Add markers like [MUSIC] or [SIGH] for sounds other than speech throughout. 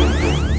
Thank you.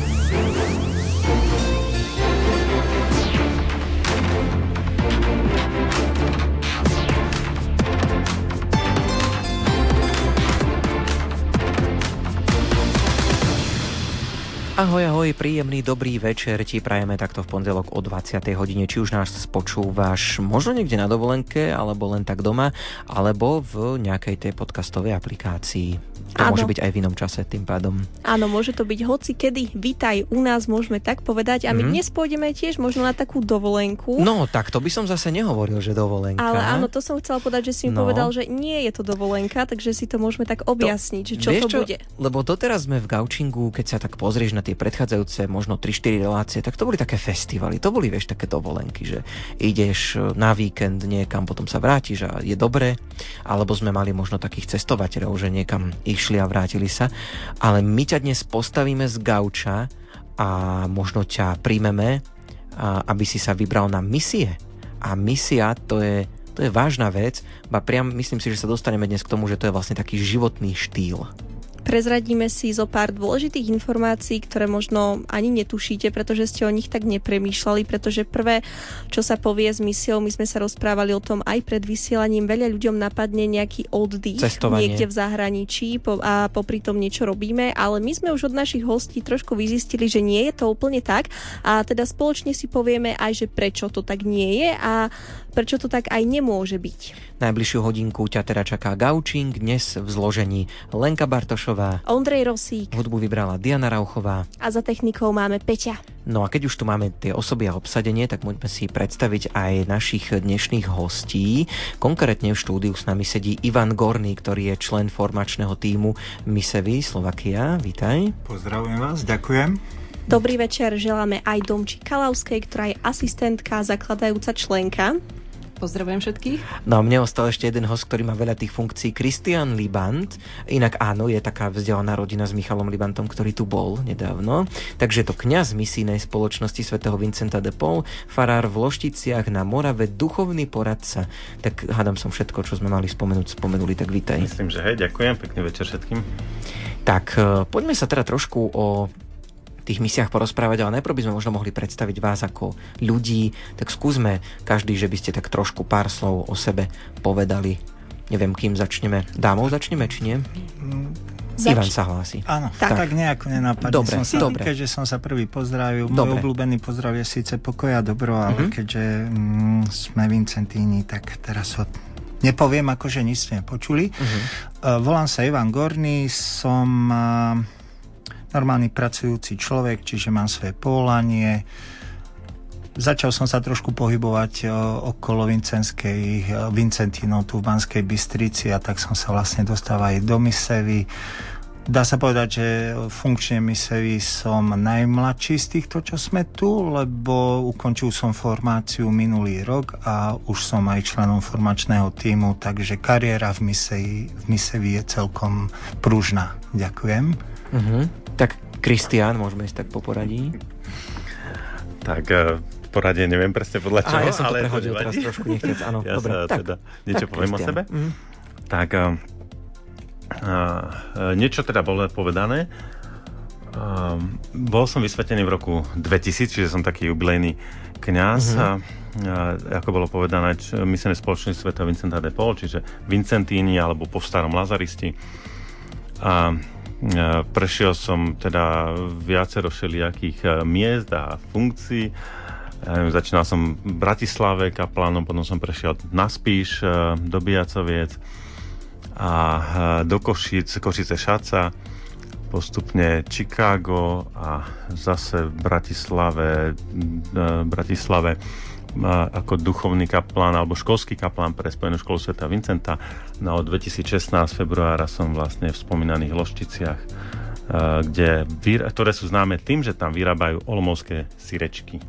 Ahoj, ahoj, príjemný dobrý večer ti prajeme takto v pondelok o 20. hodine. Či už nás počúvaš možno niekde na dovolenke, alebo len tak doma, alebo v nejakej tej podcastovej aplikácii. To Áno. môže byť aj v inom čase tým pádom. Áno, môže to byť hoci kedy. Vítaj u nás, môžeme tak povedať. A my mm-hmm. dnes pôjdeme tiež možno na takú dovolenku. No, tak to by som zase nehovoril, že dovolenka. Ale áno, to som chcela povedať, že si mi no. povedal, že nie je to dovolenka, takže si to môžeme tak objasniť, to, že čo to čo? bude. Lebo doteraz sme v Gaučingu, keď sa tak pozrieš na tie predchádzajúce možno 3-4 relácie, tak to boli také festivaly, to boli, vieš, také dovolenky, že ideš na víkend niekam, potom sa vrátiš a je dobre. Alebo sme mali možno takých cestovateľov, že niekam išli a vrátili sa. Ale my ťa dnes postavíme z gauča a možno ťa príjmeme, aby si sa vybral na misie. A misia to je, to je vážna vec, ba priam myslím si, že sa dostaneme dnes k tomu, že to je vlastne taký životný štýl. Prezradíme si zo pár dôležitých informácií, ktoré možno ani netušíte, pretože ste o nich tak nepremýšľali, pretože prvé, čo sa povie s misiou, my sme sa rozprávali o tom aj pred vysielaním, veľa ľuďom napadne nejaký oddych Cestovanie. niekde v zahraničí a popri tom niečo robíme, ale my sme už od našich hostí trošku vyzistili, že nie je to úplne tak a teda spoločne si povieme aj, že prečo to tak nie je a prečo to tak aj nemôže byť. Najbližšiu hodinku ťa teda čaká Gaučing, dnes v zložení Lenka Bartošová, Ondrej Rosík, hudbu vybrala Diana Rauchová a za technikou máme Peťa. No a keď už tu máme tie osoby a obsadenie, tak môžeme si predstaviť aj našich dnešných hostí. Konkrétne v štúdiu s nami sedí Ivan Gorný, ktorý je člen formačného týmu Misevy Slovakia. Vítaj. Pozdravujem vás, ďakujem. Dobrý večer želáme aj Domči Kalavskej, ktorá je asistentka, zakladajúca členka. Pozdravujem všetkých. No a mne ostal ešte jeden host, ktorý má veľa tých funkcií, Christian Libant. Inak áno, je taká vzdelaná rodina s Michalom Libantom, ktorý tu bol nedávno. Takže to kňaz misijnej spoločnosti svätého Vincenta de Paul, farár v Lošticiach na Morave, duchovný poradca. Tak hádam som všetko, čo sme mali spomenúť, spomenuli, tak vítaj. Myslím, že hej, ďakujem, pekný večer všetkým. Tak eh, poďme sa teda trošku o tých misiách porozprávať, ale najprv by sme možno mohli predstaviť vás ako ľudí, tak skúsme každý, že by ste tak trošku pár slov o sebe povedali. Neviem, kým začneme. Dámov začneme, či nie? Zač- Ivan sa hlási. Áno, tak, tak nejako nenapadne dobre, som sa, dobre. keďže som sa prvý pozdravil. Môj obľúbený pozdrav je síce pokoja dobro, ale mm-hmm. keďže mm, sme Vincentíni, tak teraz ho nepoviem, akože nič ste nepočuli. Mm-hmm. Uh, volám sa Ivan Gorný, som... Uh, normálny pracujúci človek, čiže mám svoje povolanie. Začal som sa trošku pohybovať okolo Vincenskej, Vincentínov tu v Banskej Bystrici a tak som sa vlastne dostával aj do Misevy. Dá sa povedať, že funkčne Misevy som najmladší z týchto, čo sme tu, lebo ukončil som formáciu minulý rok a už som aj členom formačného týmu, takže kariéra v Misevi, v Misevi je celkom pružná. Ďakujem. Uh-huh. Tak Kristián, môžeme ísť tak po poradí. Tak uh, poradie neviem presne podľa čoho, Aha, ja som ale to prehodil teraz trošku nechcec, áno. [LAUGHS] ja Dobre, sa tak, teda niečo tak, poviem Christian. o sebe. Mm. Tak uh, uh, niečo teda bolo povedané. Uh, bol som vysvetený v roku 2000, čiže som taký jubilejný kňaz. Mm-hmm. A, ako bolo povedané, myslím, spoločný svetov Vincenta de Paul, čiže Vincentíni alebo po starom Lazaristi. A Prešiel som teda viacero všelijakých e, miest a funkcií. Začínal som v Bratislave kaplánom, potom som prešiel na Spíš, do Biacoviec a do Košic, Košice Šaca, postupne Chicago a zase v Bratislave, Bratislave ako duchovný kaplán alebo školský kaplán pre Spojenú školu sveta Vincenta. No od 2016 februára som vlastne v spomínaných Lošticiach, kde, ktoré sú známe tým, že tam vyrábajú olmovské sirečky.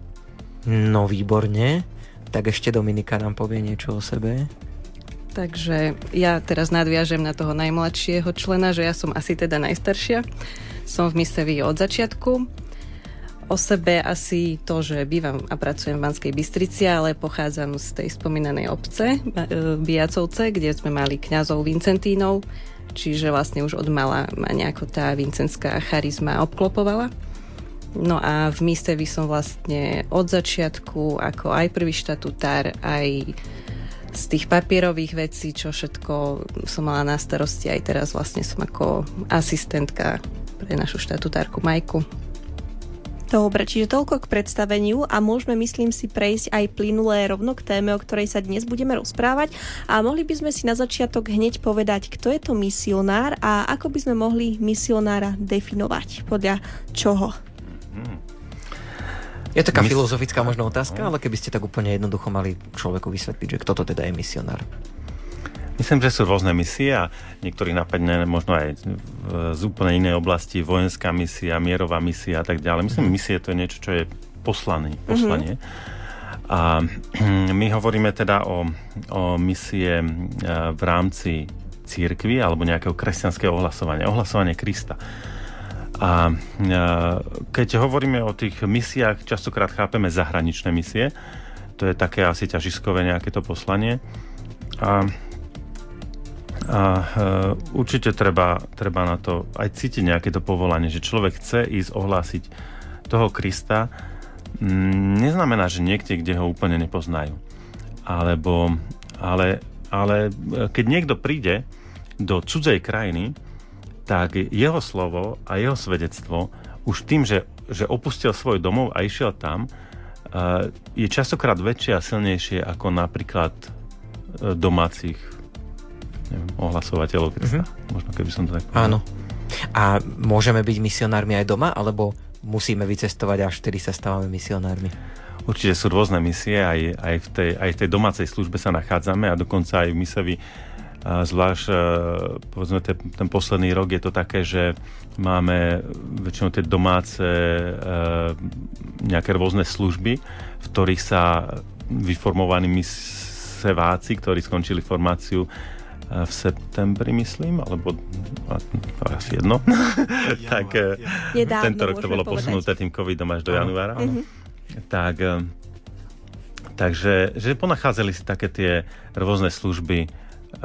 No výborne. Tak ešte Dominika nám povie niečo o sebe. Takže ja teraz nadviažem na toho najmladšieho člena, že ja som asi teda najstaršia. Som v Misevi od začiatku O sebe asi to, že bývam a pracujem v Banskej Bystrici, ale pochádzam z tej spomínanej obce, e, Biacovce, kde sme mali kňazov Vincentínov čiže vlastne už od mala ma nejako tá vincenská charizma obklopovala. No a v Mistevi som vlastne od začiatku ako aj prvý štatutár, aj z tých papierových vecí, čo všetko som mala na starosti, aj teraz vlastne som ako asistentka pre našu štatutárku Majku. Dobre, čiže toľko k predstaveniu a môžeme, myslím si, prejsť aj plynulé rovno k téme, o ktorej sa dnes budeme rozprávať. A mohli by sme si na začiatok hneď povedať, kto je to misionár a ako by sme mohli misionára definovať, podľa čoho. Je taká Mys- filozofická možno otázka, ale keby ste tak úplne jednoducho mali človeku vysvetliť, že kto to teda je misionár. Myslím, že sú rôzne misie a niektorí napadne možno aj z úplne inej oblasti, vojenská misia, mierová misia a tak ďalej. Myslím, mm. misie to je niečo, čo je poslaný, poslanie. Mm-hmm. A [CLEARS THROAT] my hovoríme teda o, o misie e, v rámci církvy alebo nejakého kresťanského ohlasovania, ohlasovanie Krista. A keď hovoríme o tých misiách, častokrát chápeme zahraničné misie. To je také asi ťažiskové nejaké to poslanie. A, a určite treba, treba na to aj cítiť nejaké to povolanie, že človek chce ísť ohlásiť toho Krista. Mm, neznamená, že niekde, kde ho úplne nepoznajú. Alebo, ale, ale keď niekto príde do cudzej krajiny, tak jeho slovo a jeho svedectvo už tým, že, že opustil svoj domov a išiel tam, uh, je častokrát väčšie a silnejšie ako napríklad uh, domácich neviem, ohlasovateľov Krista. Mm-hmm. Možno keby som to tak povedal. Áno. A môžeme byť misionármi aj doma, alebo musíme vycestovať až vtedy sa stávame misionármi? Určite sú rôzne misie, aj, aj, v tej, aj v tej domácej službe sa nachádzame a dokonca aj v misevi a zvlášť, e, povedzme, ten, ten posledný rok je to také, že máme väčšinou tie domáce e, nejaké rôzne služby, v ktorých sa vyformovaní miseváci, ktorí skončili formáciu v septembri, myslím, alebo asi jedno. [LAUGHS] [LAUGHS] tak Nedávno, tento rok to bolo povedať. posunuté tým covidom až do januára. Mm-hmm. Tak, takže že ponachádzali si také tie rôzne služby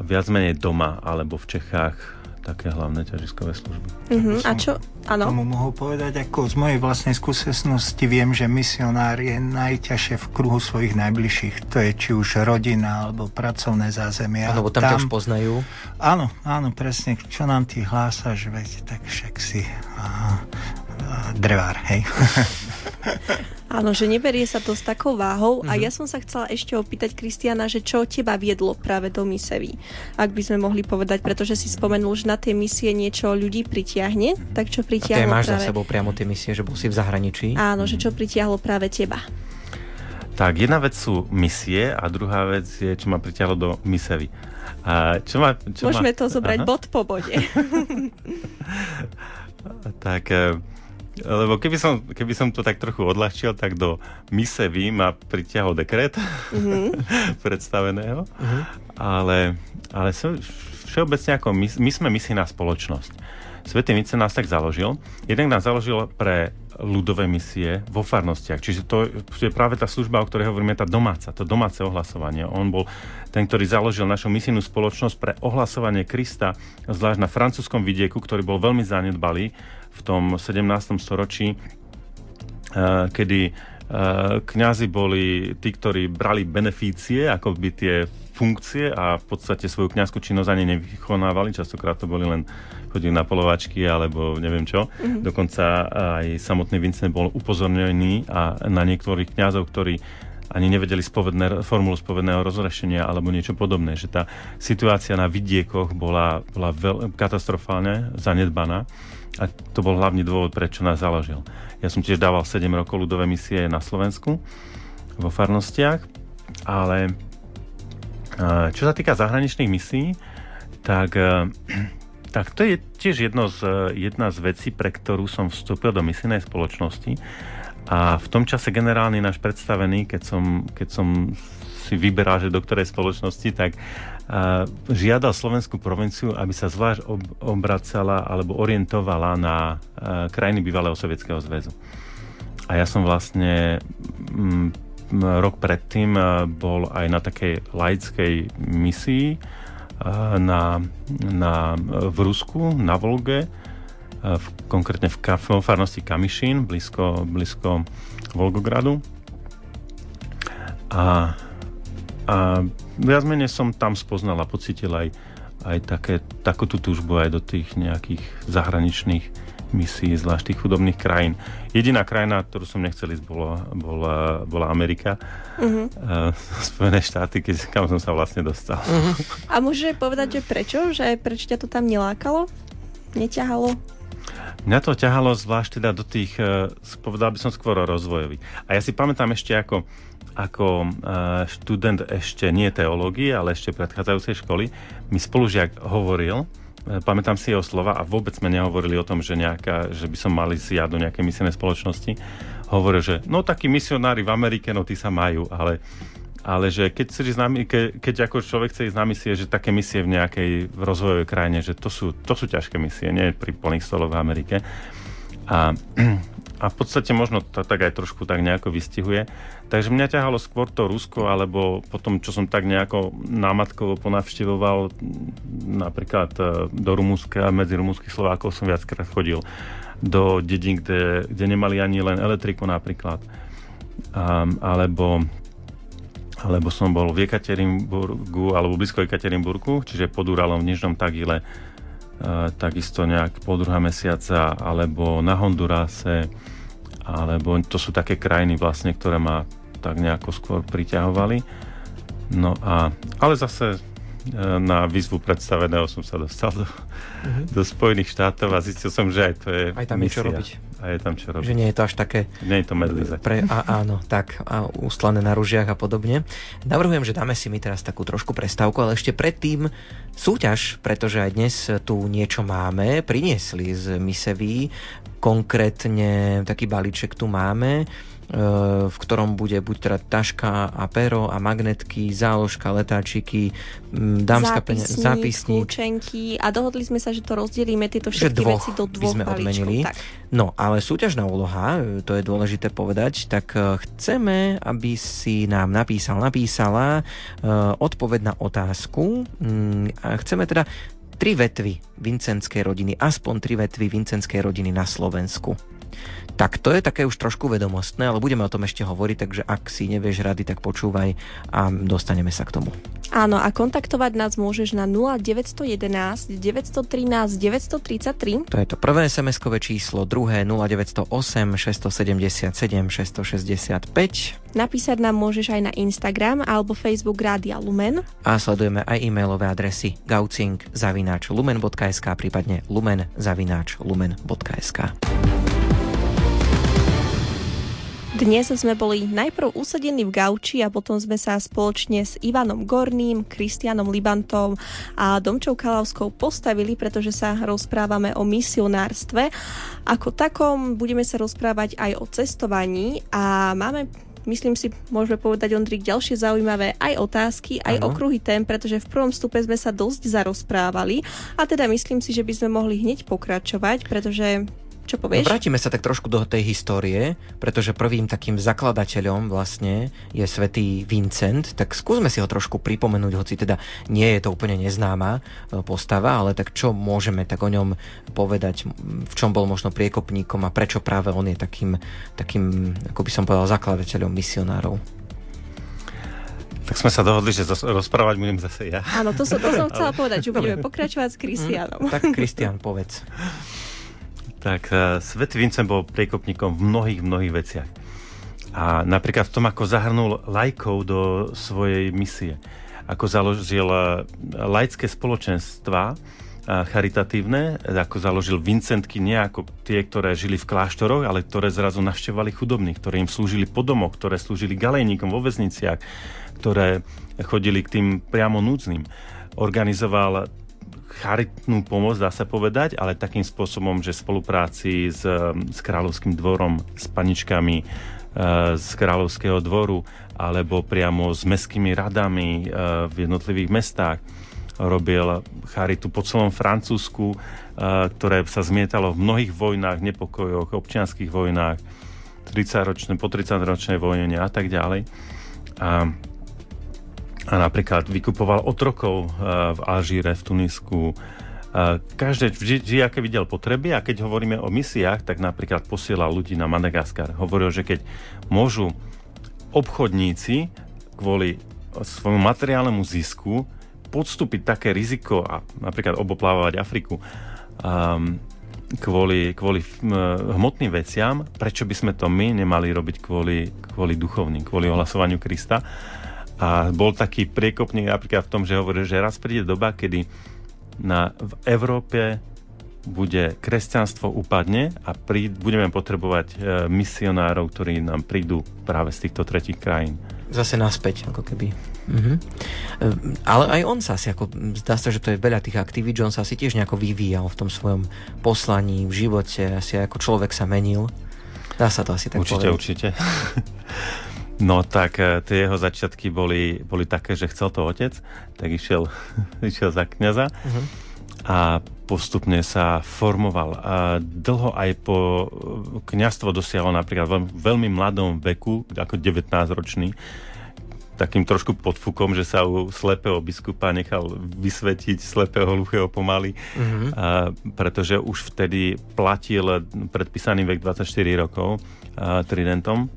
viac menej doma alebo v Čechách také hlavné ťažiskové služby. Uh-huh. A čo? Áno. Tomu mohol povedať, ako z mojej vlastnej skúsenosti viem, že misionár je najťažšie v kruhu svojich najbližších. To je či už rodina alebo pracovné zázemie. Áno, tam, tam ťa už poznajú. Áno, áno, presne. Čo nám ty hlásaš, veď, tak však si aha, drevár, hej. [LAUGHS] Áno, že neberie sa to s takou váhou. Mm-hmm. A mhm. ja som sa chcela ešte opýtať, Kristiana, že čo teba viedlo práve do Misevy? Ak by sme mohli povedať, pretože si spomenul, že na tej misie niečo ľudí pritiahne, mm-hmm. tak čo pritiahlo a máš práve... za sebou priamo tie misie, že bol si v zahraničí? Áno, mm-hmm. že čo pritiahlo práve teba? Tak, jedna vec sú misie a druhá vec je, čo ma pritiahlo do Misevy. A čo ma, čo Môžeme ma... to zobrať Aha. bod po bode. [LAUGHS] [LAUGHS] tak eh, lebo keby som, keby som to tak trochu odľahčil, tak do Misevy ma pritiahol dekret mm-hmm. [LAUGHS] predstaveného, mm-hmm. ale, ale všeobecne ako my, my sme misijná spoločnosť. Svetý Mice nás tak založil. Jeden nás založil pre ľudové misie vo farnostiach. Čiže to je práve tá služba, o ktorej hovoríme, tá domáca, to domáce ohlasovanie. On bol ten, ktorý založil našu misijnú spoločnosť pre ohlasovanie Krista, zvlášť na francúzskom vidieku, ktorý bol veľmi zanedbalý v tom 17. storočí, eh, kedy eh, kňazi boli tí, ktorí brali benefície, ako by tie funkcie a v podstate svoju kňazskú činnosť ani nevykonávali. Častokrát to boli len chodili na polovačky alebo neviem čo. Mm-hmm. Dokonca aj samotný Vincent bol upozornený a na niektorých kňazov, ktorí ani nevedeli spovedné, formulu spovedného rozrešenia alebo niečo podobné. Že tá situácia na vidiekoch bola, bola veľ, katastrofálne zanedbaná a to bol hlavný dôvod, prečo nás založil. Ja som tiež dával 7 rokov ľudové misie na Slovensku vo farnostiach, ale čo sa týka zahraničných misií, tak, [CLEARS THROAT] tak to je tiež jedno z, jedna z vecí, pre ktorú som vstúpil do misijnej spoločnosti. A v tom čase generálny náš predstavený, keď som, keď som si vyberal, že do ktorej spoločnosti, tak uh, žiadal slovenskú provinciu, aby sa zvlášť ob, obracala alebo orientovala na uh, krajiny bývalého Sovietskeho zväzu. A ja som vlastne mm, rok predtým uh, bol aj na takej laickej misii na, na, v Rusku, na Volge, v, konkrétne v, v farnosti Kamišín, blízko, blízko Volgogradu. A, a viac menej som tam spoznal a pocitil aj, aj také, takúto túžbu aj do tých nejakých zahraničných misií, zvlášť tých chudobných krajín. Jediná krajina, ktorú som nechcel ísť, bola, bola, bola Amerika. Uh-huh. Uh, [LAUGHS] Spojené štáty, keď, kam som sa vlastne dostal. Uh-huh. A môžeš povedať, že prečo? Že prečo ťa to tam nelákalo? Neťahalo? Mňa to ťahalo zvlášť teda do tých, uh, povedal by som skôr o rozvojovi. A ja si pamätám ešte ako, ako uh, študent ešte nie teológie, ale ešte predchádzajúcej školy, mi spolužiak hovoril, E, pamätám si jeho slova a vôbec sme nehovorili o tom, že, nejaká, že by som mali si ja do nejakej misijnej spoločnosti. Hovoril, že no takí misionári v Amerike, no tí sa majú, ale, ale že keď, si nami, ke, keď ako človek chce ísť na misie, že také misie v nejakej v rozvojovej krajine, že to sú, to sú ťažké misie, nie pri plných stoloch v Amerike. A [CLEARS THROAT] a v podstate možno to tak aj trošku tak nejako vystihuje. Takže mňa ťahalo skôr to Rusko, alebo potom, čo som tak nejako námatkovo ponavštevoval, napríklad e, do Rumúnska, medzi rumúnskych Slovákov som viackrát chodil do dedín, kde, kde nemali ani len elektriku napríklad. Um, alebo alebo som bol v Ekaterinburgu, alebo blízko Ekaterinburgu, čiže pod Uralom v Nižnom Tagile, takisto nejak po druhá mesiaca, alebo na Hondurase, alebo to sú také krajiny vlastne, ktoré ma tak nejako skôr priťahovali. No a, ale zase e, na výzvu predstaveného som sa dostal do, uh-huh. do Spojených štátov a zistil som, že aj to je Aj tam misia. je čo robiť. A je tam čo robiť. Že nie je to až také... Nie je to medlize. Pre, a, áno, tak, a ústlané na ružiach a podobne. Navrhujem, že dáme si my teraz takú trošku prestávku, ale ešte predtým súťaž, pretože aj dnes tu niečo máme. Priniesli z Miseví, konkrétne taký balíček tu máme E, v ktorom bude buď teda taška a pero a magnetky, záložka, letáčiky, dámska zápisník, zápisník, kľúčenky a dohodli sme sa, že to rozdelíme tieto všetky veci do dvoch by sme odmenili. Tak. No, ale súťažná úloha, e, to je dôležité povedať, tak e, chceme, aby si nám napísal, napísala odpoveď na otázku. A chceme teda tri vetvy vincenskej rodiny, aspoň tri vetvy vincenskej rodiny na Slovensku. Tak to je také už trošku vedomostné, ale budeme o tom ešte hovoriť, takže ak si nevieš rady, tak počúvaj a dostaneme sa k tomu. Áno, a kontaktovať nás môžeš na 0911 913 933. To je to prvé SMS-kové číslo, druhé 0908 677 665. Napísať nám môžeš aj na Instagram alebo Facebook Rádia Lumen. A sledujeme aj e-mailové adresy gaucing lumen.sk prípadne lumen zavináč lumen.sk. Dnes sme boli najprv usadení v Gauči a potom sme sa spoločne s Ivanom Gorným, Kristianom Libantom a Domčou Kalavskou postavili, pretože sa rozprávame o misionárstve. Ako takom budeme sa rozprávať aj o cestovaní a máme myslím si, môžeme povedať, Ondrik, ďalšie zaujímavé aj otázky, aj ano. okruhy tém, pretože v prvom stupe sme sa dosť zarozprávali a teda myslím si, že by sme mohli hneď pokračovať, pretože čo povieš? No, vrátime sa tak trošku do tej histórie, pretože prvým takým zakladateľom vlastne je svätý Vincent, tak skúsme si ho trošku pripomenúť, hoci teda nie je to úplne neznáma e, postava, ale tak čo môžeme tak o ňom povedať, v čom bol možno priekopníkom a prečo práve on je takým, takým ako by som povedal, zakladateľom misionárov? Tak sme sa dohodli, že rozprávať budem zase ja. Áno, to, som, to som chcela [LAUGHS] povedať, že budeme pokračovať s Kristianom. Mm, tak Kristian, povedz. Tak uh, Svetý Vincent bol priekopníkom v mnohých, mnohých veciach. A napríklad v tom, ako zahrnul lajkov do svojej misie. Ako založil uh, laické spoločenstva, uh, charitatívne, ako založil Vincentky nie ako tie, ktoré žili v kláštoroch, ale ktoré zrazu navštevovali chudobných, ktoré im slúžili po domoch, ktoré slúžili galejníkom vo väzniciach, ktoré chodili k tým priamo núdznym. Organizoval charitnú pomoc, dá sa povedať, ale takým spôsobom, že v spolupráci s, s kráľovským dvorom, s paničkami e, z kráľovského dvoru alebo priamo s mestskými radami e, v jednotlivých mestách. Robil charitu po celom Francúzsku, e, ktoré sa zmietalo v mnohých vojnách, nepokojoch, občianských vojnách, 30 ročné, po 30-ročnej vojne a tak ďalej. A a napríklad vykupoval otrokov v Alžíre, v Tunisku, každé, vždy, aké videl potreby a keď hovoríme o misiách, tak napríklad posielal ľudí na Madagaskar. Hovoril, že keď môžu obchodníci kvôli svojmu materiálnemu zisku podstúpiť také riziko a napríklad oboplávať Afriku um, kvôli, kvôli hmotným veciam, prečo by sme to my nemali robiť kvôli, kvôli duchovným, kvôli ohlasovaniu Krista. A bol taký priekopník napríklad v tom, že hovoril, že raz príde doba, kedy na, v Európe bude kresťanstvo upadne a prí, budeme potrebovať e, misionárov, ktorí nám prídu práve z týchto tretich krajín. Zase naspäť, ako keby. Mhm. E, ale aj on sa asi ako, zdá sa, že to je veľa tých aktivít, že on sa asi tiež nejako vyvíjal v tom svojom poslaní, v živote, asi ako človek sa menil. Dá sa to asi tak Určite, povedať. určite. [LAUGHS] No tak e, tie jeho začiatky boli, boli také, že chcel to otec, tak išiel, [LAUGHS] išiel za kniaza uh-huh. a postupne sa formoval. A dlho aj po kniastvo dosiahol napríklad v veľmi mladom veku, ako 19-ročný, takým trošku podfukom, že sa u slepého biskupa nechal vysvetiť slepého hluchého pomaly, uh-huh. a, pretože už vtedy platil predpísaný vek 24 rokov a, tridentom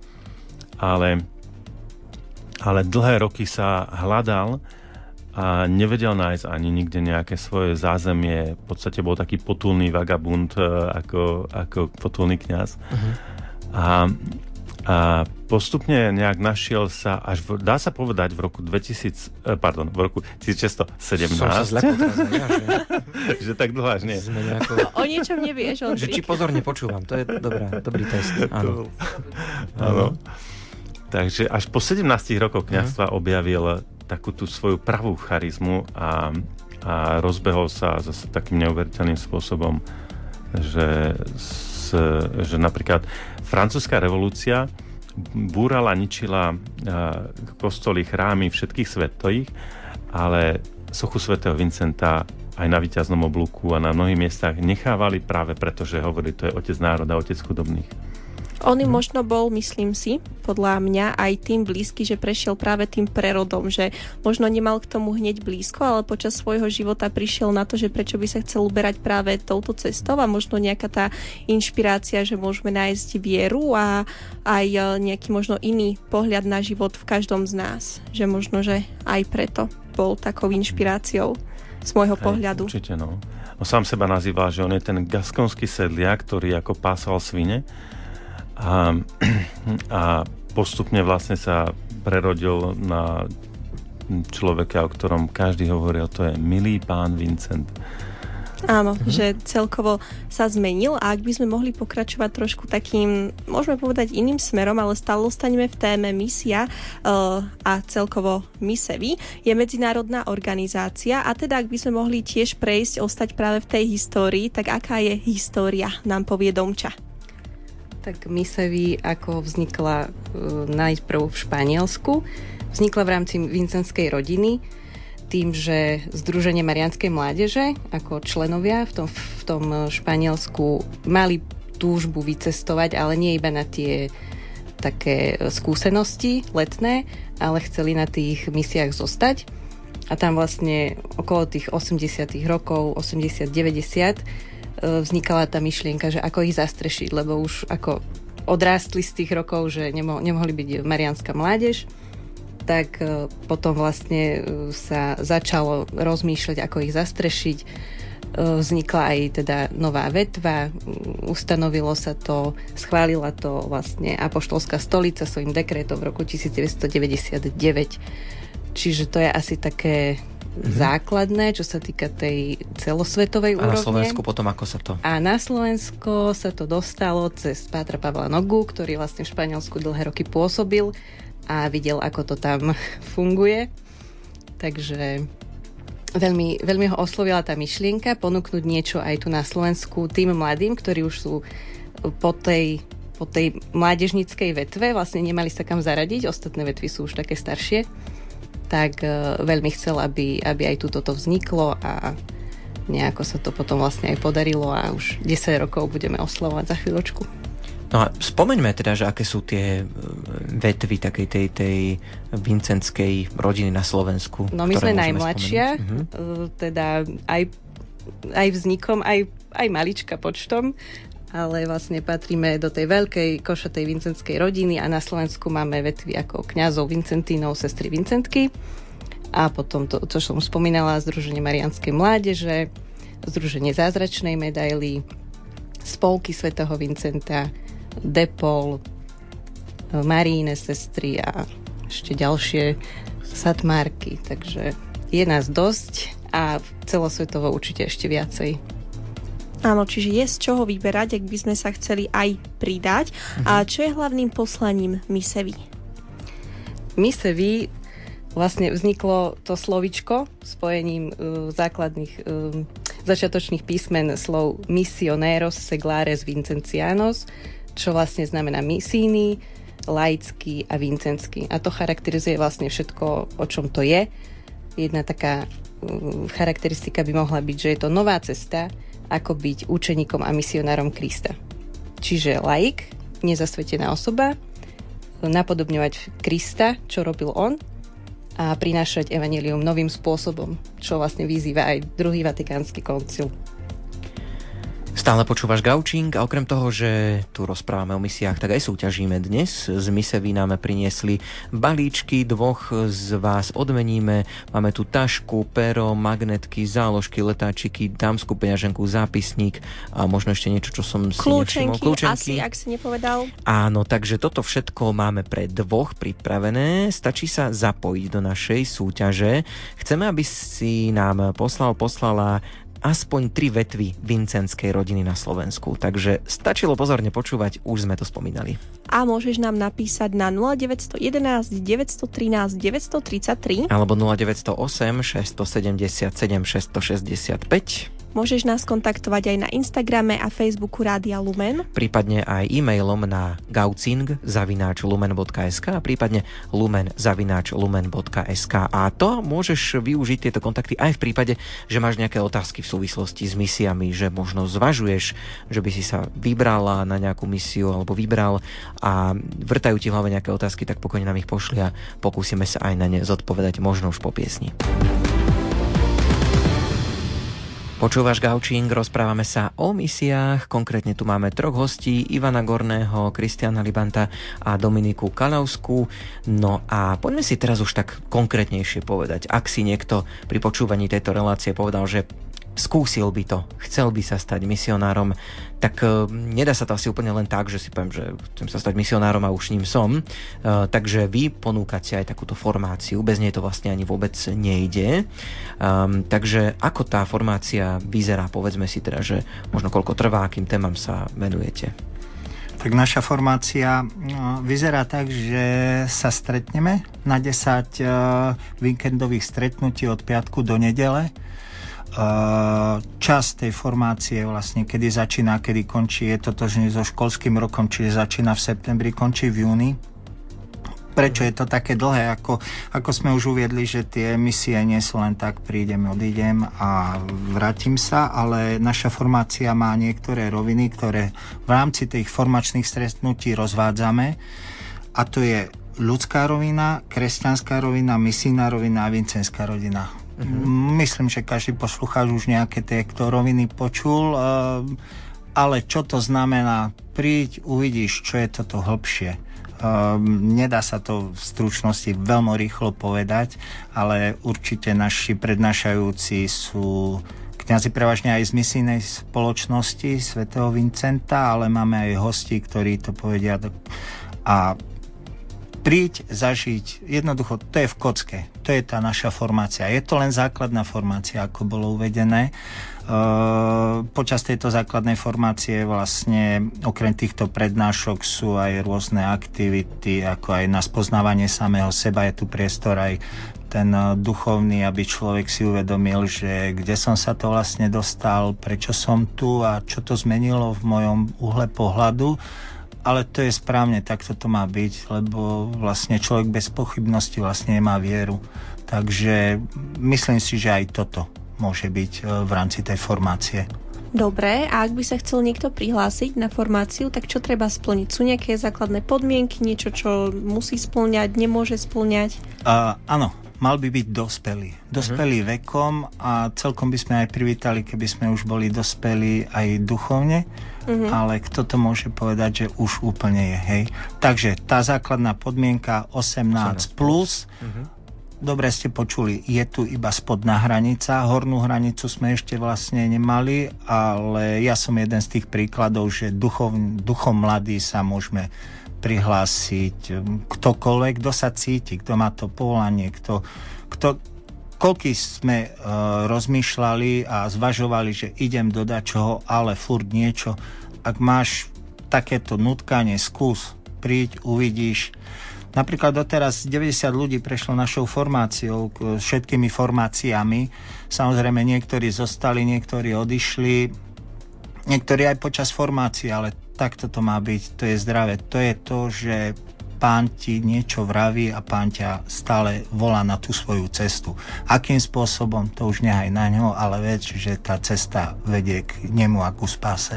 ale, ale dlhé roky sa hľadal a nevedel nájsť ani nikde nejaké svoje zázemie. V podstate bol taký potulný vagabund e, ako, ako potulný kňaz. Uh-huh. A, a postupne nejak našiel sa až, v, dá sa povedať, v roku 2000, e, pardon, v roku 1617. Som sa ja, že... [LAUGHS] že tak dlho až nie. Sme nejako... no, o niečom nevieš, Že či pozorne počúvam, to je dobrá, dobrý test. [LAUGHS] Áno. Áno. Takže až po 17 rokoch kniazstva uh-huh. objavil takú tú svoju pravú charizmu a, a rozbehol sa zase takým neuveriteľným spôsobom, že, s, že napríklad francúzska revolúcia búrala, ničila kostoly, chrámy všetkých svetových, ale sochu svätého Vincenta aj na víťaznom oblúku a na mnohých miestach nechávali práve preto, že hovorí, to je otec národa, otec chudobných. On im možno bol, myslím si, podľa mňa aj tým blízky, že prešiel práve tým prerodom, že možno nemal k tomu hneď blízko, ale počas svojho života prišiel na to, že prečo by sa chcel uberať práve touto cestou a možno nejaká tá inšpirácia, že môžeme nájsť vieru a aj e, nejaký možno iný pohľad na život v každom z nás. Že možno, že aj preto bol takou inšpiráciou z môjho Hej, pohľadu. Určite, no. On sám seba nazýval, že on je ten gaskonský sedliak, ktorý ako pásal svine a, [CLEARS THROAT] a postupne vlastne sa prerodil na človeka, o ktorom každý hovoril, to je milý pán Vincent. Áno, mhm. že celkovo sa zmenil a ak by sme mohli pokračovať trošku takým, môžeme povedať iným smerom, ale stále ostaneme v téme misia uh, a celkovo Misevi, je medzinárodná organizácia a teda ak by sme mohli tiež prejsť, ostať práve v tej histórii, tak aká je história, nám povie Domča. Tak Misevi ako vznikla uh, najprv v Španielsku, vznikla v rámci Vincentskej rodiny, tým, že Združenie Marianskej mládeže ako členovia v tom, v tom Španielsku mali túžbu vycestovať, ale nie iba na tie také skúsenosti letné, ale chceli na tých misiách zostať. A tam vlastne okolo tých 80 rokov, 80-90 E, vznikala tá myšlienka, že ako ich zastrešiť, lebo už ako odrástli z tých rokov, že nemoh- nemohli byť marianská mládež, tak e, potom vlastne e, sa začalo rozmýšľať, ako ich zastrešiť. Vznikla aj teda nová vetva, ustanovilo sa to, schválila to vlastne Apoštolská stolica svojim dekretom v roku 1999. Čiže to je asi také mm-hmm. základné, čo sa týka tej celosvetovej úrovne. A na Slovensku potom ako sa to? A na Slovensko sa to dostalo cez Pátra Pavla Nogu, ktorý vlastne v Španielsku dlhé roky pôsobil a videl, ako to tam [LAUGHS] funguje. Takže veľmi, veľmi ho oslovila tá myšlienka ponúknuť niečo aj tu na Slovensku tým mladým, ktorí už sú po tej, po tej mládežnickej vetve, vlastne nemali sa kam zaradiť, ostatné vetvy sú už také staršie tak uh, veľmi chcel, aby, aby aj tu toto vzniklo a nejako sa to potom vlastne aj podarilo a už 10 rokov budeme oslovať za chvíľočku. No a spomeňme teda, že aké sú tie e, vetvy takej tej, tej vincentskej rodiny na Slovensku? No my sme najmladšia, uh-huh. teda aj, aj vznikom, aj, aj malička počtom, ale vlastne patríme do tej veľkej košatej vincentskej rodiny a na Slovensku máme vetvy ako kňazov Vincentínov, sestry Vincentky a potom to, čo som spomínala, Združenie Marianskej mládeže, Združenie zázračnej medaily, Spolky svätého Vincenta, Depol, Maríne sestry a ešte ďalšie satmárky, takže je nás dosť a celosvetovo určite ešte viacej. Áno, čiže je z čoho vyberať, ak by sme sa chceli aj pridať. Mhm. A čo je hlavným poslaním Misevy? Misevy vlastne vzniklo to slovičko spojením uh, základných uh, začiatočných písmen slov misioneros seglares vincentianos, čo vlastne znamená misíny, laický a vincenský. A to charakterizuje vlastne všetko, o čom to je. Jedna taká uh, charakteristika by mohla byť, že je to nová cesta, ako byť učeníkom a misionárom Krista. Čiže laik, nezasvetená osoba, napodobňovať Krista, čo robil on, a prinášať evanelium novým spôsobom, čo vlastne vyzýva aj druhý vatikánsky koncil. Stále počúvaš Gaučing a okrem toho, že tu rozprávame o misiách, tak aj súťažíme dnes. Z mise vy nám priniesli balíčky, dvoch z vás odmeníme. Máme tu tašku, pero, magnetky, záložky, letáčiky, dámsku peňaženku, zápisník a možno ešte niečo, čo som si Kľúčenky. Kľúčenky, asi, ak si nepovedal. Áno, takže toto všetko máme pre dvoch pripravené. Stačí sa zapojiť do našej súťaže. Chceme, aby si nám poslal, poslala aspoň tri vetvy vincenskej rodiny na Slovensku. Takže stačilo pozorne počúvať, už sme to spomínali. A môžeš nám napísať na 0911 913 933 alebo 0908 677 665 Môžeš nás kontaktovať aj na Instagrame a Facebooku Rádia Lumen. Prípadne aj e-mailom na gaucing zavináč lumen.sk a prípadne lumen zavináč lumen.sk. A to môžeš využiť tieto kontakty aj v prípade, že máš nejaké otázky v súvislosti s misiami, že možno zvažuješ, že by si sa vybrala na nejakú misiu alebo vybral a vrtajú ti hlave nejaké otázky, tak pokojne nám ich pošli a pokúsime sa aj na ne zodpovedať možno už po piesni. Počúvaš Gaučing, rozprávame sa o misiách, konkrétne tu máme troch hostí, Ivana Gorného, Kristiana Libanta a Dominiku Kalavskú. No a poďme si teraz už tak konkrétnejšie povedať, ak si niekto pri počúvaní tejto relácie povedal, že skúsil by to, chcel by sa stať misionárom, tak uh, nedá sa to asi úplne len tak, že si poviem, že chcem sa stať misionárom a už ním som. Uh, takže vy ponúkate aj takúto formáciu, bez nej to vlastne ani vôbec nejde. Um, takže ako tá formácia vyzerá, povedzme si teda, že možno koľko trvá, akým témam sa venujete. Tak naša formácia vyzerá tak, že sa stretneme na 10 uh, víkendových stretnutí od piatku do nedele čas tej formácie vlastne, kedy začína, kedy končí, je totožný so školským rokom, čiže začína v septembri, končí v júni. Prečo je to také dlhé? Ako, ako sme už uviedli, že tie misie nie sú len tak, prídem, odídem a vrátim sa, ale naša formácia má niektoré roviny, ktoré v rámci tých formačných stretnutí rozvádzame a to je ľudská rovina, kresťanská rovina, misijná rovina a vincenská rodina Mm-hmm. Myslím, že každý poslucháč už nejaké tieto roviny počul, eh, ale čo to znamená? Príď, uvidíš, čo je toto hlbšie. Um, nedá sa to v stručnosti veľmi rýchlo povedať, ale určite naši prednášajúci sú kňazi prevažne aj z misijnej spoločnosti svätého Vincenta, ale máme aj hosti, ktorí to povedia a príď, zažiť. Jednoducho, to je v kocke. To je tá naša formácia. Je to len základná formácia, ako bolo uvedené. Uh, počas tejto základnej formácie vlastne okrem týchto prednášok sú aj rôzne aktivity, ako aj na spoznávanie samého seba. Je tu priestor aj ten uh, duchovný, aby človek si uvedomil, že kde som sa to vlastne dostal, prečo som tu a čo to zmenilo v mojom uhle pohľadu ale to je správne, takto to má byť, lebo vlastne človek bez pochybnosti vlastne nemá vieru. Takže myslím si, že aj toto môže byť e, v rámci tej formácie. Dobre, a ak by sa chcel niekto prihlásiť na formáciu, tak čo treba splniť? Sú nejaké základné podmienky, niečo, čo musí splňať, nemôže splňať? Uh, áno, mal by byť dospelý. Dospelý uh-huh. vekom a celkom by sme aj privítali, keby sme už boli dospelí aj duchovne, uh-huh. ale kto to môže povedať, že už úplne je, hej. Takže tá základná podmienka 18 plus, uh-huh dobre ste počuli, je tu iba spodná hranica, hornú hranicu sme ešte vlastne nemali, ale ja som jeden z tých príkladov, že duchov, duchom mladý sa môžeme prihlásiť ktokoľvek, kto sa cíti, kto má to povolanie, kto, kto koľky sme uh, rozmýšľali a zvažovali, že idem dodať čoho, ale furt niečo. Ak máš takéto nutkanie, skús, príď, uvidíš, Napríklad doteraz 90 ľudí prešlo našou formáciou, všetkými formáciami. Samozrejme, niektorí zostali, niektorí odišli, niektorí aj počas formácie, ale takto to má byť, to je zdravé. To je to, že pán ti niečo vraví a pán ťa stále volá na tú svoju cestu. Akým spôsobom, to už nehaj na ňo, ale vec, že tá cesta vedie k nemu ako spáse.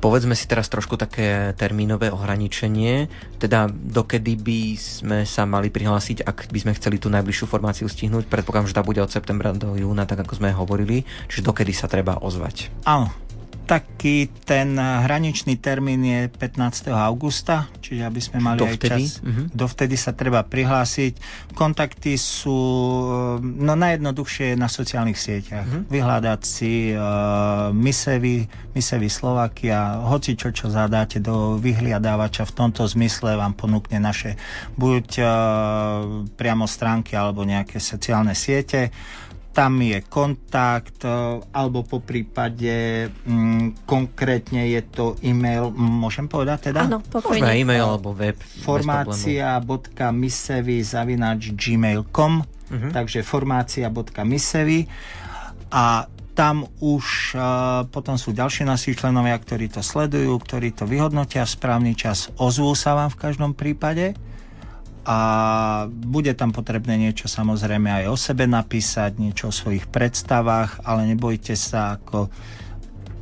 Povedzme si teraz trošku také termínové ohraničenie, teda dokedy by sme sa mali prihlásiť, ak by sme chceli tú najbližšiu formáciu stihnúť. Predpokladám, že tá bude od septembra do júna, tak ako sme hovorili. Čiže dokedy sa treba ozvať? Áno, taký ten hraničný termín je 15. augusta, čiže aby sme mali dovtedy? aj čas. Uh-huh. Dovtedy sa treba prihlásiť. Kontakty sú no najjednoduchšie na sociálnych sieťach. Uh-huh. Vyhľadať si uh, Misevi, Misevi Slovakia, hoci čo, čo zadáte do vyhliadávača v tomto zmysle vám ponúkne naše buď uh, priamo stránky alebo nejaké sociálne siete tam je kontakt, e, alebo po prípade mm, konkrétne je to e-mail, môžem povedať teda? Áno, pokojne. e-mail alebo web. Formácia.misevi zavinač gmail.com uh-huh. takže formácia.misevi a tam už uh, potom sú ďalší naši členovia, ktorí to sledujú, ktorí to vyhodnotia v správny čas, ozvú sa vám v každom prípade a bude tam potrebné niečo samozrejme aj o sebe napísať, niečo o svojich predstavách, ale nebojte sa, ako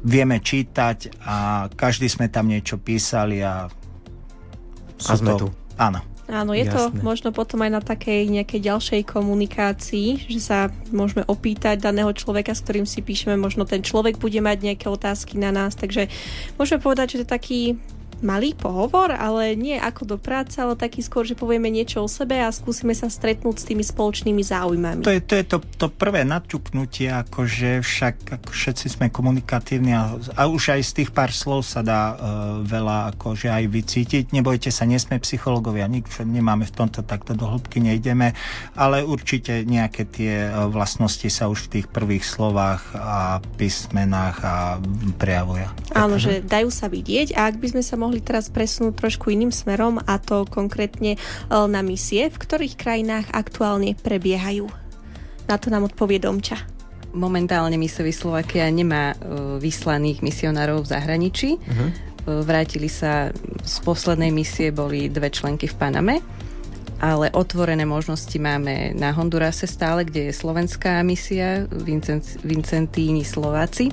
vieme čítať a každý sme tam niečo písali a a sme to... tu. Áno. Áno, je Jasné. to možno potom aj na takej nejakej ďalšej komunikácii, že sa môžeme opýtať daného človeka, s ktorým si píšeme, možno ten človek bude mať nejaké otázky na nás, takže môžeme povedať, že to je taký malý pohovor, ale nie ako do práce, ale taký skôr, že povieme niečo o sebe a skúsime sa stretnúť s tými spoločnými záujmami. To je to, je to, to prvé naťuknutie, akože však ako všetci sme komunikatívni a, a už aj z tých pár slov sa dá uh, veľa akože aj vycítiť. Nebojte sa, nie sme psychológovia, nič nemáme v tomto takto do hĺbky nejdeme, ale určite nejaké tie uh, vlastnosti sa už v tých prvých slovách a písmenách a prejavuje. Áno, že dajú sa vidieť a ak by sme sa mohli mohli teraz presunúť trošku iným smerom a to konkrétne e, na misie, v ktorých krajinách aktuálne prebiehajú. Na to nám odpovie Domča. Momentálne misie Slovakia nemá e, vyslaných misionárov v zahraničí. Uh-huh. Vrátili sa z poslednej misie, boli dve členky v Paname ale otvorené možnosti máme na Hondurase stále, kde je slovenská misia Vincent, Vincentíni Slováci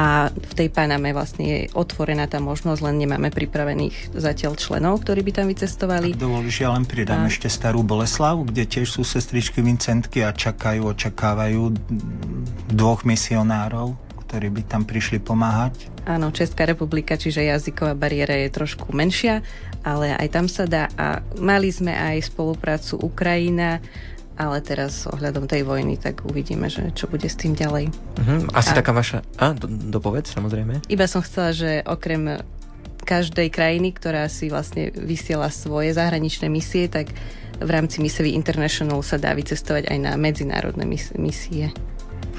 a v tej Paname vlastne je otvorená tá možnosť, len nemáme pripravených zatiaľ členov, ktorí by tam vycestovali. Dovolíš, ja len pridám a... ešte starú Boleslav, kde tiež sú sestričky Vincentky a čakajú, očakávajú dvoch misionárov, ktorí by tam prišli pomáhať. Áno, Česká republika, čiže jazyková bariéra je trošku menšia, ale aj tam sa dá a mali sme aj spoluprácu Ukrajina, ale teraz ohľadom tej vojny, tak uvidíme, že čo bude s tým ďalej. Uh-huh. Asi a, taká vaša... A, do, dopovedz, samozrejme. Iba som chcela, že okrem každej krajiny, ktorá si vlastne vysiela svoje zahraničné misie, tak v rámci Misevy International sa dá vycestovať aj na medzinárodné mis- misie.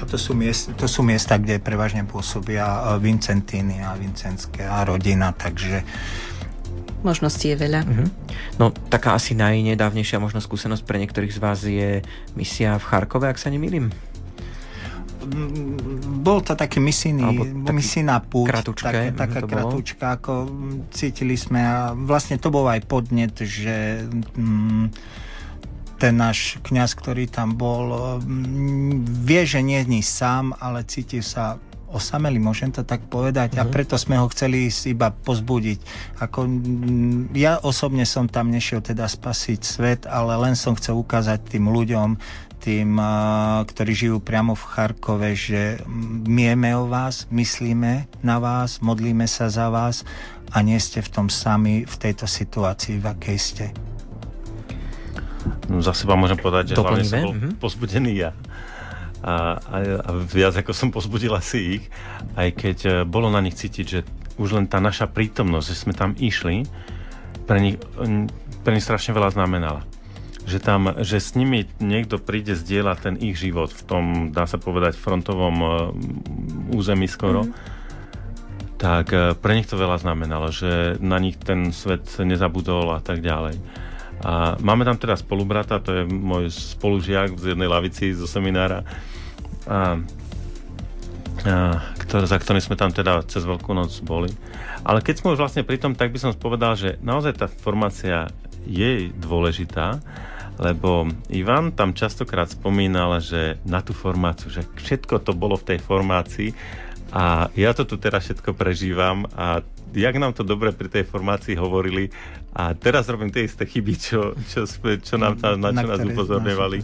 A to sú, miest, to sú miesta, kde prevažne pôsobia eh, Vincentíny a Vincenské a rodina, takže Možností je veľa. Uh-huh. No, taká asi najnedávnejšia možno skúsenosť pre niektorých z vás je misia v Charkove, ak sa nemýlim? Mm, bol to taký misijný, misijná púť, kratučké, tak, mhm, taká kratučka, ako cítili sme a vlastne to bol aj podnet, že mm, ten náš kňaz, ktorý tam bol, mm, vie, že nie je sám, ale cíti sa osamelý, môžem to tak povedať, uh-huh. a mhm. preto sme ho chceli iba pozbudiť. Ako, ja osobne som tam nešiel teda spasiť svet, ale len som chcel ukázať tým ľuďom, tým, ktorí žijú priamo v Charkove, že mieme o vás, myslíme na vás, modlíme sa za vás a nie ste v tom sami v tejto situácii, v akej ste. No, za seba môžem povedať, že hlavne som bol mm-hmm. pozbudený ja. A, a, a viac ako som pozbudil asi ich, aj keď e, bolo na nich cítiť, že už len tá naša prítomnosť, že sme tam išli, pre nich, pre nich strašne veľa znamenala že, tam, že s nimi niekto príde zdieľať ten ich život v tom, dá sa povedať, frontovom uh, území skoro, mm-hmm. tak uh, pre nich to veľa znamenalo, že na nich ten svet nezabudol a tak ďalej. A máme tam teda spolubrata, to je môj spolužiak z jednej lavici zo seminára, a, a, ktoré, za ktorým sme tam teda cez Veľkú noc boli. Ale keď sme už vlastne pri tom, tak by som povedal, že naozaj tá formácia je dôležitá, lebo Ivan tam častokrát spomínal, že na tú formáciu, že všetko to bolo v tej formácii a ja to tu teraz všetko prežívam a jak nám to dobre pri tej formácii hovorili a teraz robím tie isté chyby, čo, čo, čo nám tam, na čo na nás upozorňovali.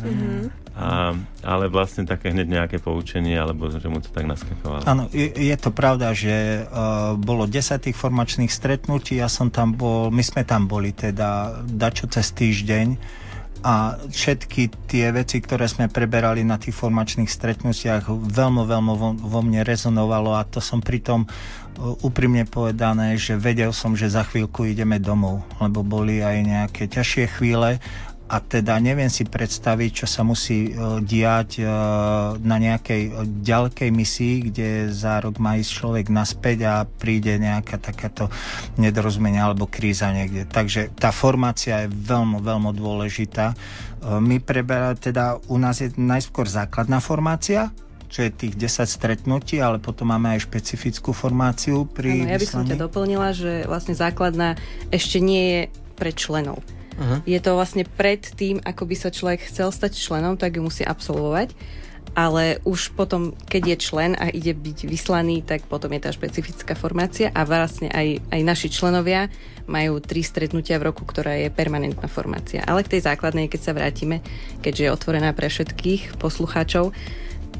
A, ale vlastne také hneď nejaké poučenie, alebo že mu to tak naskakovalo. Áno, je, je to pravda, že uh, bolo 10 tých formačných stretnutí, ja som tam bol, my sme tam boli teda dačo cez týždeň a všetky tie veci, ktoré sme preberali na tých formačných stretnutiach veľmi, veľmi vo, vo mne rezonovalo a to som pritom e, úprimne povedané, že vedel som, že za chvíľku ideme domov, lebo boli aj nejaké ťažšie chvíle a teda neviem si predstaviť, čo sa musí uh, diať uh, na nejakej ďalkej misii, kde za rok má ísť človek naspäť a príde nejaká takáto nedorozumenie alebo kríza niekde. Takže tá formácia je veľmi, veľmi dôležitá. My preberáme, teda u nás je najskôr základná formácia, čo je tých 10 stretnutí, ale potom máme aj špecifickú formáciu pri ano, Ja by som ťa doplnila, že vlastne základná ešte nie je pre členov. Uh-huh. Je to vlastne pred tým, ako by sa človek chcel stať členom, tak ju musí absolvovať. Ale už potom, keď je člen a ide byť vyslaný, tak potom je tá špecifická formácia a vlastne aj, aj naši členovia majú tri stretnutia v roku, ktorá je permanentná formácia. Ale k tej základnej, keď sa vrátime, keďže je otvorená pre všetkých poslucháčov,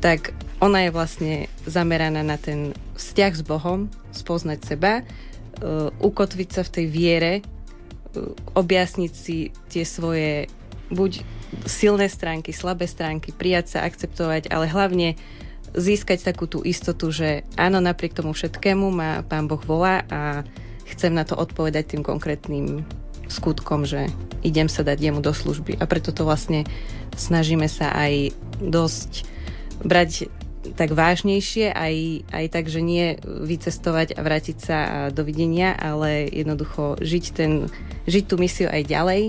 tak ona je vlastne zameraná na ten vzťah s Bohom, spoznať seba, uh, ukotviť sa v tej viere, objasniť si tie svoje buď silné stránky, slabé stránky, prijať sa, akceptovať, ale hlavne získať takú tú istotu, že áno, napriek tomu všetkému ma Pán Boh volá a chcem na to odpovedať tým konkrétnym skutkom, že idem sa dať jemu do služby. A preto to vlastne snažíme sa aj dosť brať tak vážnejšie, aj, aj tak, že nie vycestovať a vrátiť sa a dovidenia, ale jednoducho žiť, ten, žiť tú misiu aj ďalej,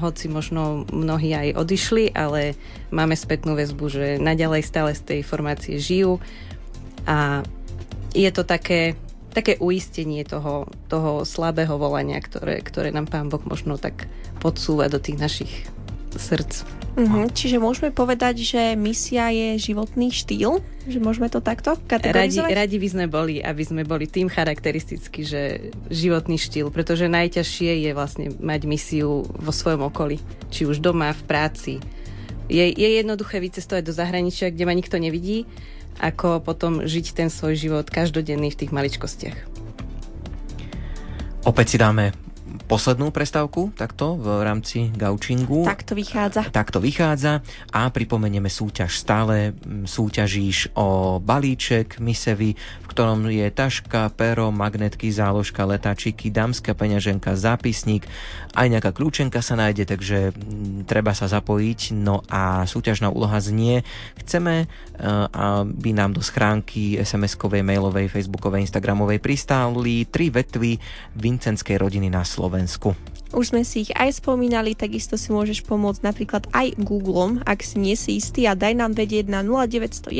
hoci možno mnohí aj odišli, ale máme spätnú väzbu, že naďalej stále z tej formácie žijú. A je to také, také uistenie toho, toho slabého volania, ktoré, ktoré nám Pán Boh možno tak podsúva do tých našich srdc. Uh-huh. Čiže môžeme povedať, že misia je životný štýl? Že môžeme to takto kategorizovať? Radi, radi by sme boli, aby sme boli tým charakteristicky, že životný štýl, pretože najťažšie je vlastne mať misiu vo svojom okolí. Či už doma, v práci. Je, je jednoduché vycestovať do zahraničia, kde ma nikto nevidí, ako potom žiť ten svoj život každodenný v tých maličkostiach. Opäť si dáme poslednú prestávku takto v rámci gaučingu. Tak to vychádza. Tak to vychádza a pripomenieme súťaž. Stále súťažíš o balíček misevy, v ktorom je taška, pero, magnetky, záložka, letáčiky, dámska peňaženka, zápisník, aj nejaká kľúčenka sa nájde, takže treba sa zapojiť. No a súťažná úloha znie, chceme, e, aby nám do schránky SMS-kovej, mailovej, facebookovej, instagramovej pristáli tri vetvy Vincenskej rodiny na Slovensku. Slovensku. Už sme si ich aj spomínali, takisto si môžeš pomôcť napríklad aj Googlom, ak si nie si istý a daj nám vedieť na 0911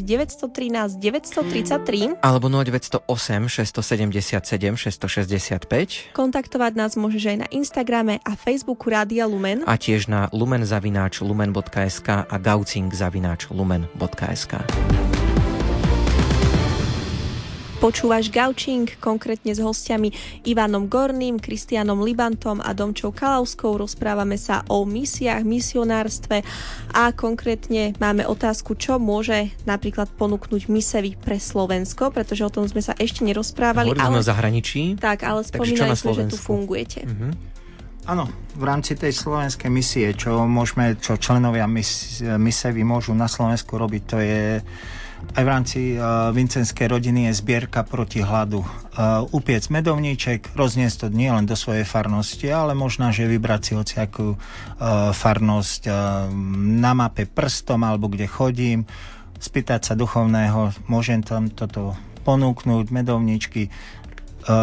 913 933 alebo 0908 677 665. Kontaktovať nás môžeš aj na Instagrame a Facebooku Rádia Lumen a tiež na lumenzavináč lumen.sk a gaucing zavináč lumen.sk. Počúvaš Gaučing, konkrétne s hostiami Ivanom Gorným, Kristianom Libantom a Domčou Kalauskou. Rozprávame sa o misiách, misionárstve a konkrétne máme otázku, čo môže napríklad ponúknuť misevy pre Slovensko, pretože o tom sme sa ešte nerozprávali. Hovorili ale... sme o zahraničí. Tak, ale spomínali sme, že tu fungujete. Uh-huh. Áno, v rámci tej slovenskej misie, čo môžeme, čo členovia mis, misevy môžu na Slovensku robiť, to je aj v rámci uh, vincenskej rodiny je zbierka proti hladu. Uh, upiec medovníček, rozniesť to nie len do svojej farnosti, ale možná, že vybrať si hociakú uh, farnosť uh, na mape prstom alebo kde chodím, spýtať sa duchovného, môžem tam toto ponúknuť, medovničky,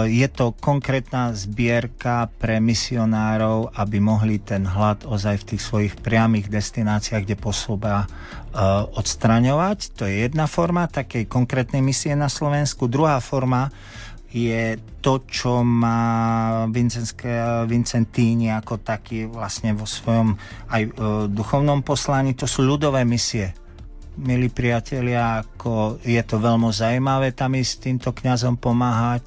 je to konkrétna zbierka pre misionárov, aby mohli ten hlad ozaj v tých svojich priamých destináciách, kde posúba, eh, odstraňovať. To je jedna forma takej konkrétnej misie na Slovensku. Druhá forma je to, čo má Vincentíni ako taký vlastne vo svojom aj duchovnom poslaní. To sú ľudové misie milí priatelia, ako je to veľmi zaujímavé tam ísť týmto kňazom pomáhať.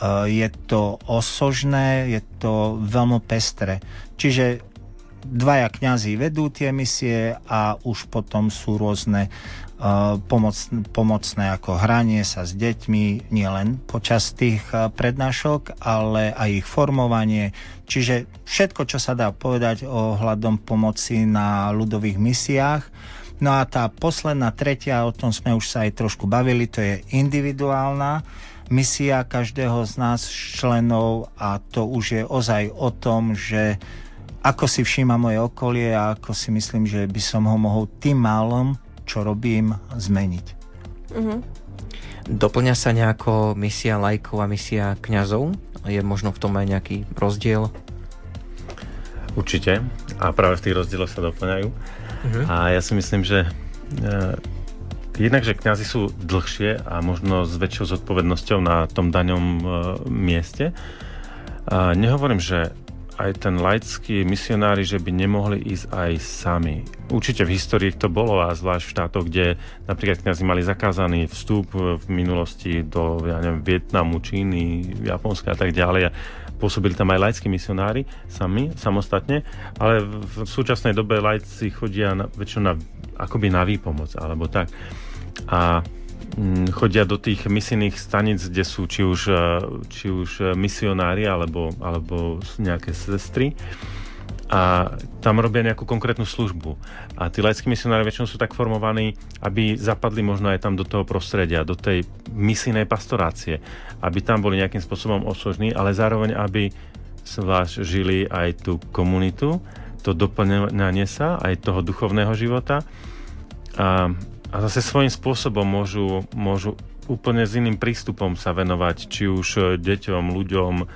Eh, je to osožné, je to veľmi pestré. Čiže dvaja kňazí vedú tie misie a už potom sú rôzne uh, pomoc, pomocné ako hranie sa s deťmi, nielen počas tých uh, prednášok, ale aj ich formovanie. Čiže všetko, čo sa dá povedať o hľadom pomoci na ľudových misiách. No a tá posledná, tretia, o tom sme už sa aj trošku bavili, to je individuálna misia každého z nás členov a to už je ozaj o tom, že ako si všíma moje okolie a ako si myslím, že by som ho mohol tým málom, čo robím, zmeniť. Mm-hmm. Doplňa sa nejako misia lajkov a misia kňazov? Je možno v tom aj nejaký rozdiel? Určite. A práve v tých rozdieloch sa doplňajú. Mm-hmm. A ja si myslím, že e, Jednak, že kňazi sú dlhšie a možno s väčšou zodpovednosťou na tom daňom e, mieste. A nehovorím, že aj ten laický misionári, že by nemohli ísť aj sami. Určite v histórii to bolo a zvlášť v štátoch, kde napríklad kňazi mali zakázaný vstup v minulosti do ja neviem, Vietnamu, Číny, Japonska a tak ďalej. Pôsobili tam aj laickí misionári sami, samostatne, ale v súčasnej dobe laici chodia na, väčšinou na, akoby na výpomoc, alebo tak a mm, chodia do tých misijných stanic, kde sú či už, e, či už misionári alebo, alebo nejaké sestry a tam robia nejakú konkrétnu službu. A tí laickí misionári väčšinou sú tak formovaní, aby zapadli možno aj tam do toho prostredia, do tej misijnej pastorácie, aby tam boli nejakým spôsobom osožní, ale zároveň, aby zvlášť žili aj tú komunitu, to doplňanie sa, aj toho duchovného života. A a zase svojím spôsobom môžu, môžu úplne s iným prístupom sa venovať, či už e, deťom, ľuďom, e,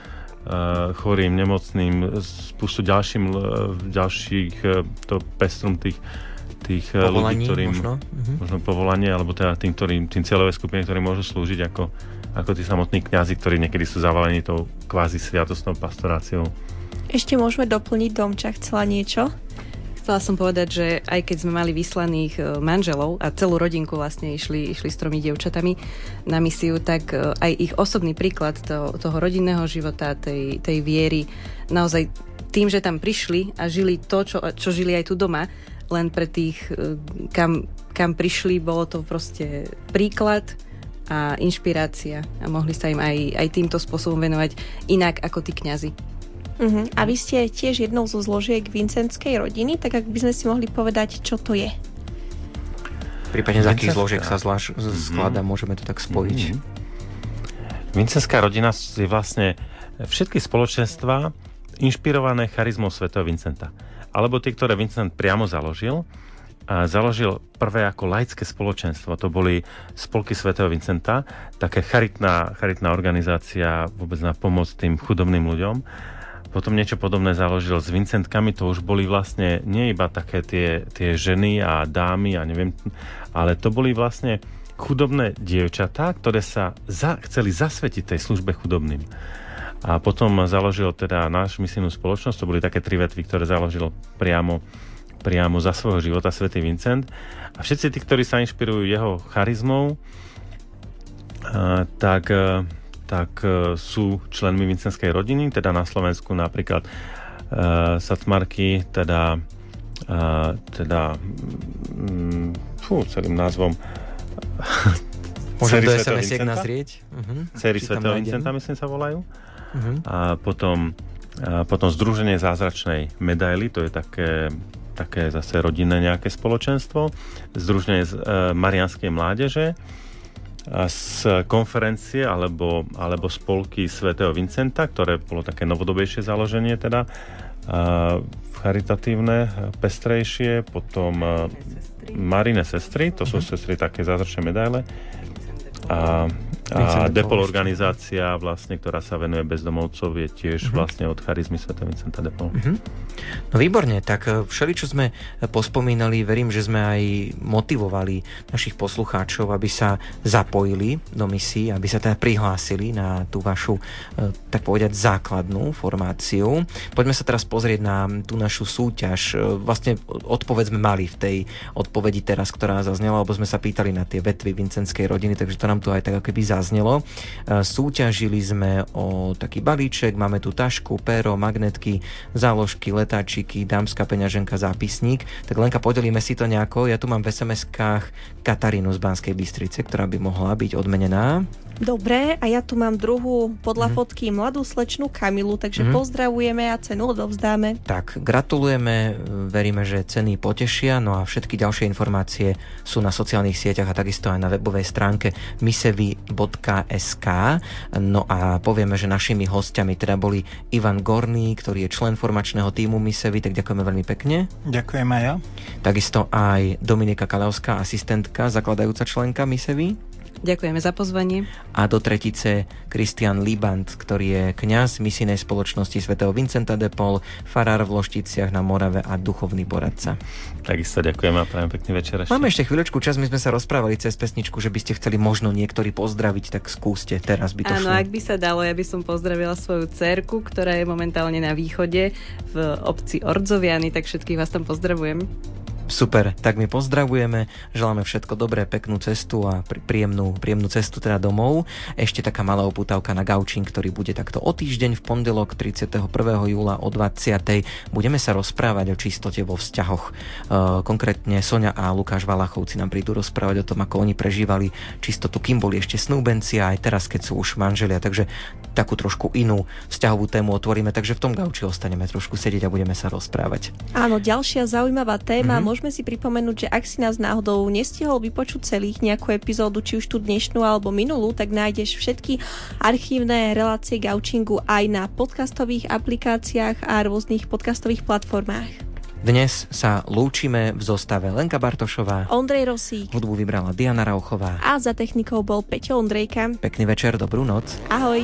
chorým, nemocným, spustu ďalším, e, ďalších to pestrum tých, tých Povolaní, ľudí, ktorým možno? Uh-huh. možno povolanie, alebo teda tým, ktorým, tým cieľové skupiny, ktorí môžu slúžiť ako, ako tí samotní kňazi, ktorí niekedy sú zavalení tou kvázi sviatostnou pastoráciou. Ešte môžeme doplniť Domča, chcela niečo? Chcela som povedať, že aj keď sme mali vyslaných e, manželov a celú rodinku vlastne išli, išli s tromi dievčatami na misiu, tak e, aj ich osobný príklad to, toho rodinného života, tej, tej viery, naozaj tým, že tam prišli a žili to, čo, čo žili aj tu doma, len pre tých, e, kam, kam prišli, bolo to proste príklad a inšpirácia a mohli sa im aj, aj týmto spôsobom venovať inak ako tí kňazi. Uh-huh. A vy ste tiež jednou zo zložiek Vincentskej rodiny, tak ak by sme si mohli povedať, čo to je. Prípadne z akých zložiek sa zvlášť mhm. skladá, mm-hmm. môžeme to tak spojiť. Mm-hmm. Vincenská rodina je vlastne všetky spoločenstva inšpirované charizmou svätého Vincenta. Alebo tie, ktoré Vincent priamo založil, a založil prvé ako laické spoločenstvo. To boli spolky svätého Vincenta, také charitná, charitná organizácia vôbec na pomoc tým chudobným ľuďom potom niečo podobné založil s Vincentkami, to už boli vlastne nie iba také tie, tie ženy a dámy a neviem, ale to boli vlastne chudobné dievčatá, ktoré sa za, chceli zasvetiť tej službe chudobným. A potom založil teda náš misijnú spoločnosť, to boli také tri vetvy, ktoré založil priamo, priamo za svojho života svätý Vincent. A všetci tí, ktorí sa inšpirujú jeho charizmou, tak, tak sú členmi vincenskej rodiny, teda na Slovensku napríklad Sacmarky, teda, teda fú, celým názvom [LAUGHS] Môžem do sms nazrieť? Uh-huh. Cery Svetého Vincenta, myslím sa volajú. Uh-huh. A potom, a potom Združenie zázračnej medaily, to je také, také zase rodinné nejaké spoločenstvo. Združenie z, e, Marianskej mládeže z konferencie alebo, alebo spolky svätého Vincenta, ktoré bolo také novodobejšie založenie teda, charitatívne, pestrejšie, potom Marine sestry, to sú uh-huh. sestry také zázračné medaile, a, a Depol organizácia, vlastne, ktorá sa venuje bezdomovcov, je tiež uh-huh. vlastne od charizmy Sv. Vincenta Depol. Uh-huh. No výborne, tak e, všeli, čo sme pospomínali, verím, že sme aj motivovali našich poslucháčov, aby sa zapojili do misií, aby sa teda prihlásili na tú vašu, e, tak povedať, základnú formáciu. Poďme sa teraz pozrieť na tú našu súťaž. E, vlastne odpoveď sme mali v tej odpovedi teraz, ktorá zaznela, lebo sme sa pýtali na tie vetvy vincenskej rodiny, takže to nám tu aj tak keby zaznelo. E, súťažili sme o taký balíček, máme tu tašku, péro, magnetky, záložky, letáčiky, dámska peňaženka, zápisník. Tak Lenka, podelíme si to nejako. Ja tu mám v SMS-kách Katarínu z Banskej Bystrice, ktorá by mohla byť odmenená. Dobre, a ja tu mám druhú podľa mm. fotky mladú slečnú Kamilu, takže mm. pozdravujeme a cenu odovzdáme. Tak, gratulujeme, veríme, že ceny potešia, no a všetky ďalšie informácie sú na sociálnych sieťach a takisto aj na webovej stránke misevi.sk. No a povieme, že našimi hostiami teda boli Ivan Gorný, ktorý je člen formačného týmu Misevi, tak ďakujeme veľmi pekne. Ďakujem aj ja. Takisto aj Dominika Kalavská, asistentka, zakladajúca členka Misevi. Ďakujeme za pozvanie. A do tretice Kristian Libant, ktorý je kňaz misijnej spoločnosti svätého Vincenta de Paul, farár v Lošticiach na Morave a duchovný poradca. Takisto ďakujem a prajem pekný večer. Ešte. Máme ešte chvíľočku čas, my sme sa rozprávali cez pesničku, že by ste chceli možno niektorí pozdraviť, tak skúste, teraz by to Áno, ak by sa dalo, ja by som pozdravila svoju cerku, ktorá je momentálne na východe v obci Ordzoviany, tak všetkých vás tam pozdravujem. Super, tak my pozdravujeme, želáme všetko dobré, peknú cestu a príjemnú, príjemnú cestu teda domov. Ešte taká malá oputávka na gaučing, ktorý bude takto o týždeň v pondelok 31. júla o 20. Budeme sa rozprávať o čistote vo vzťahoch. E, konkrétne Sonia a Lukáš Valachovci nám prídu rozprávať o tom, ako oni prežívali čistotu, kým boli ešte snúbenci a aj teraz, keď sú už manželia. Takže takú trošku inú vzťahovú tému otvoríme, takže v tom gauči ostaneme trošku sedieť a budeme sa rozprávať. Áno, ďalšia zaujímavá téma. Mm-hmm. Môžeme si pripomenúť, že ak si nás náhodou nestihol vypočuť celých nejakú epizódu, či už tú dnešnú alebo minulú, tak nájdeš všetky archívne relácie gaučingu aj na podcastových aplikáciách a rôznych podcastových platformách. Dnes sa lúčime v zostave Lenka Bartošová, Ondrej Rosík, hudbu vybrala Diana Rauchová a za technikou bol Peťo Ondrejka. Pekný večer, dobrú noc. Ahoj.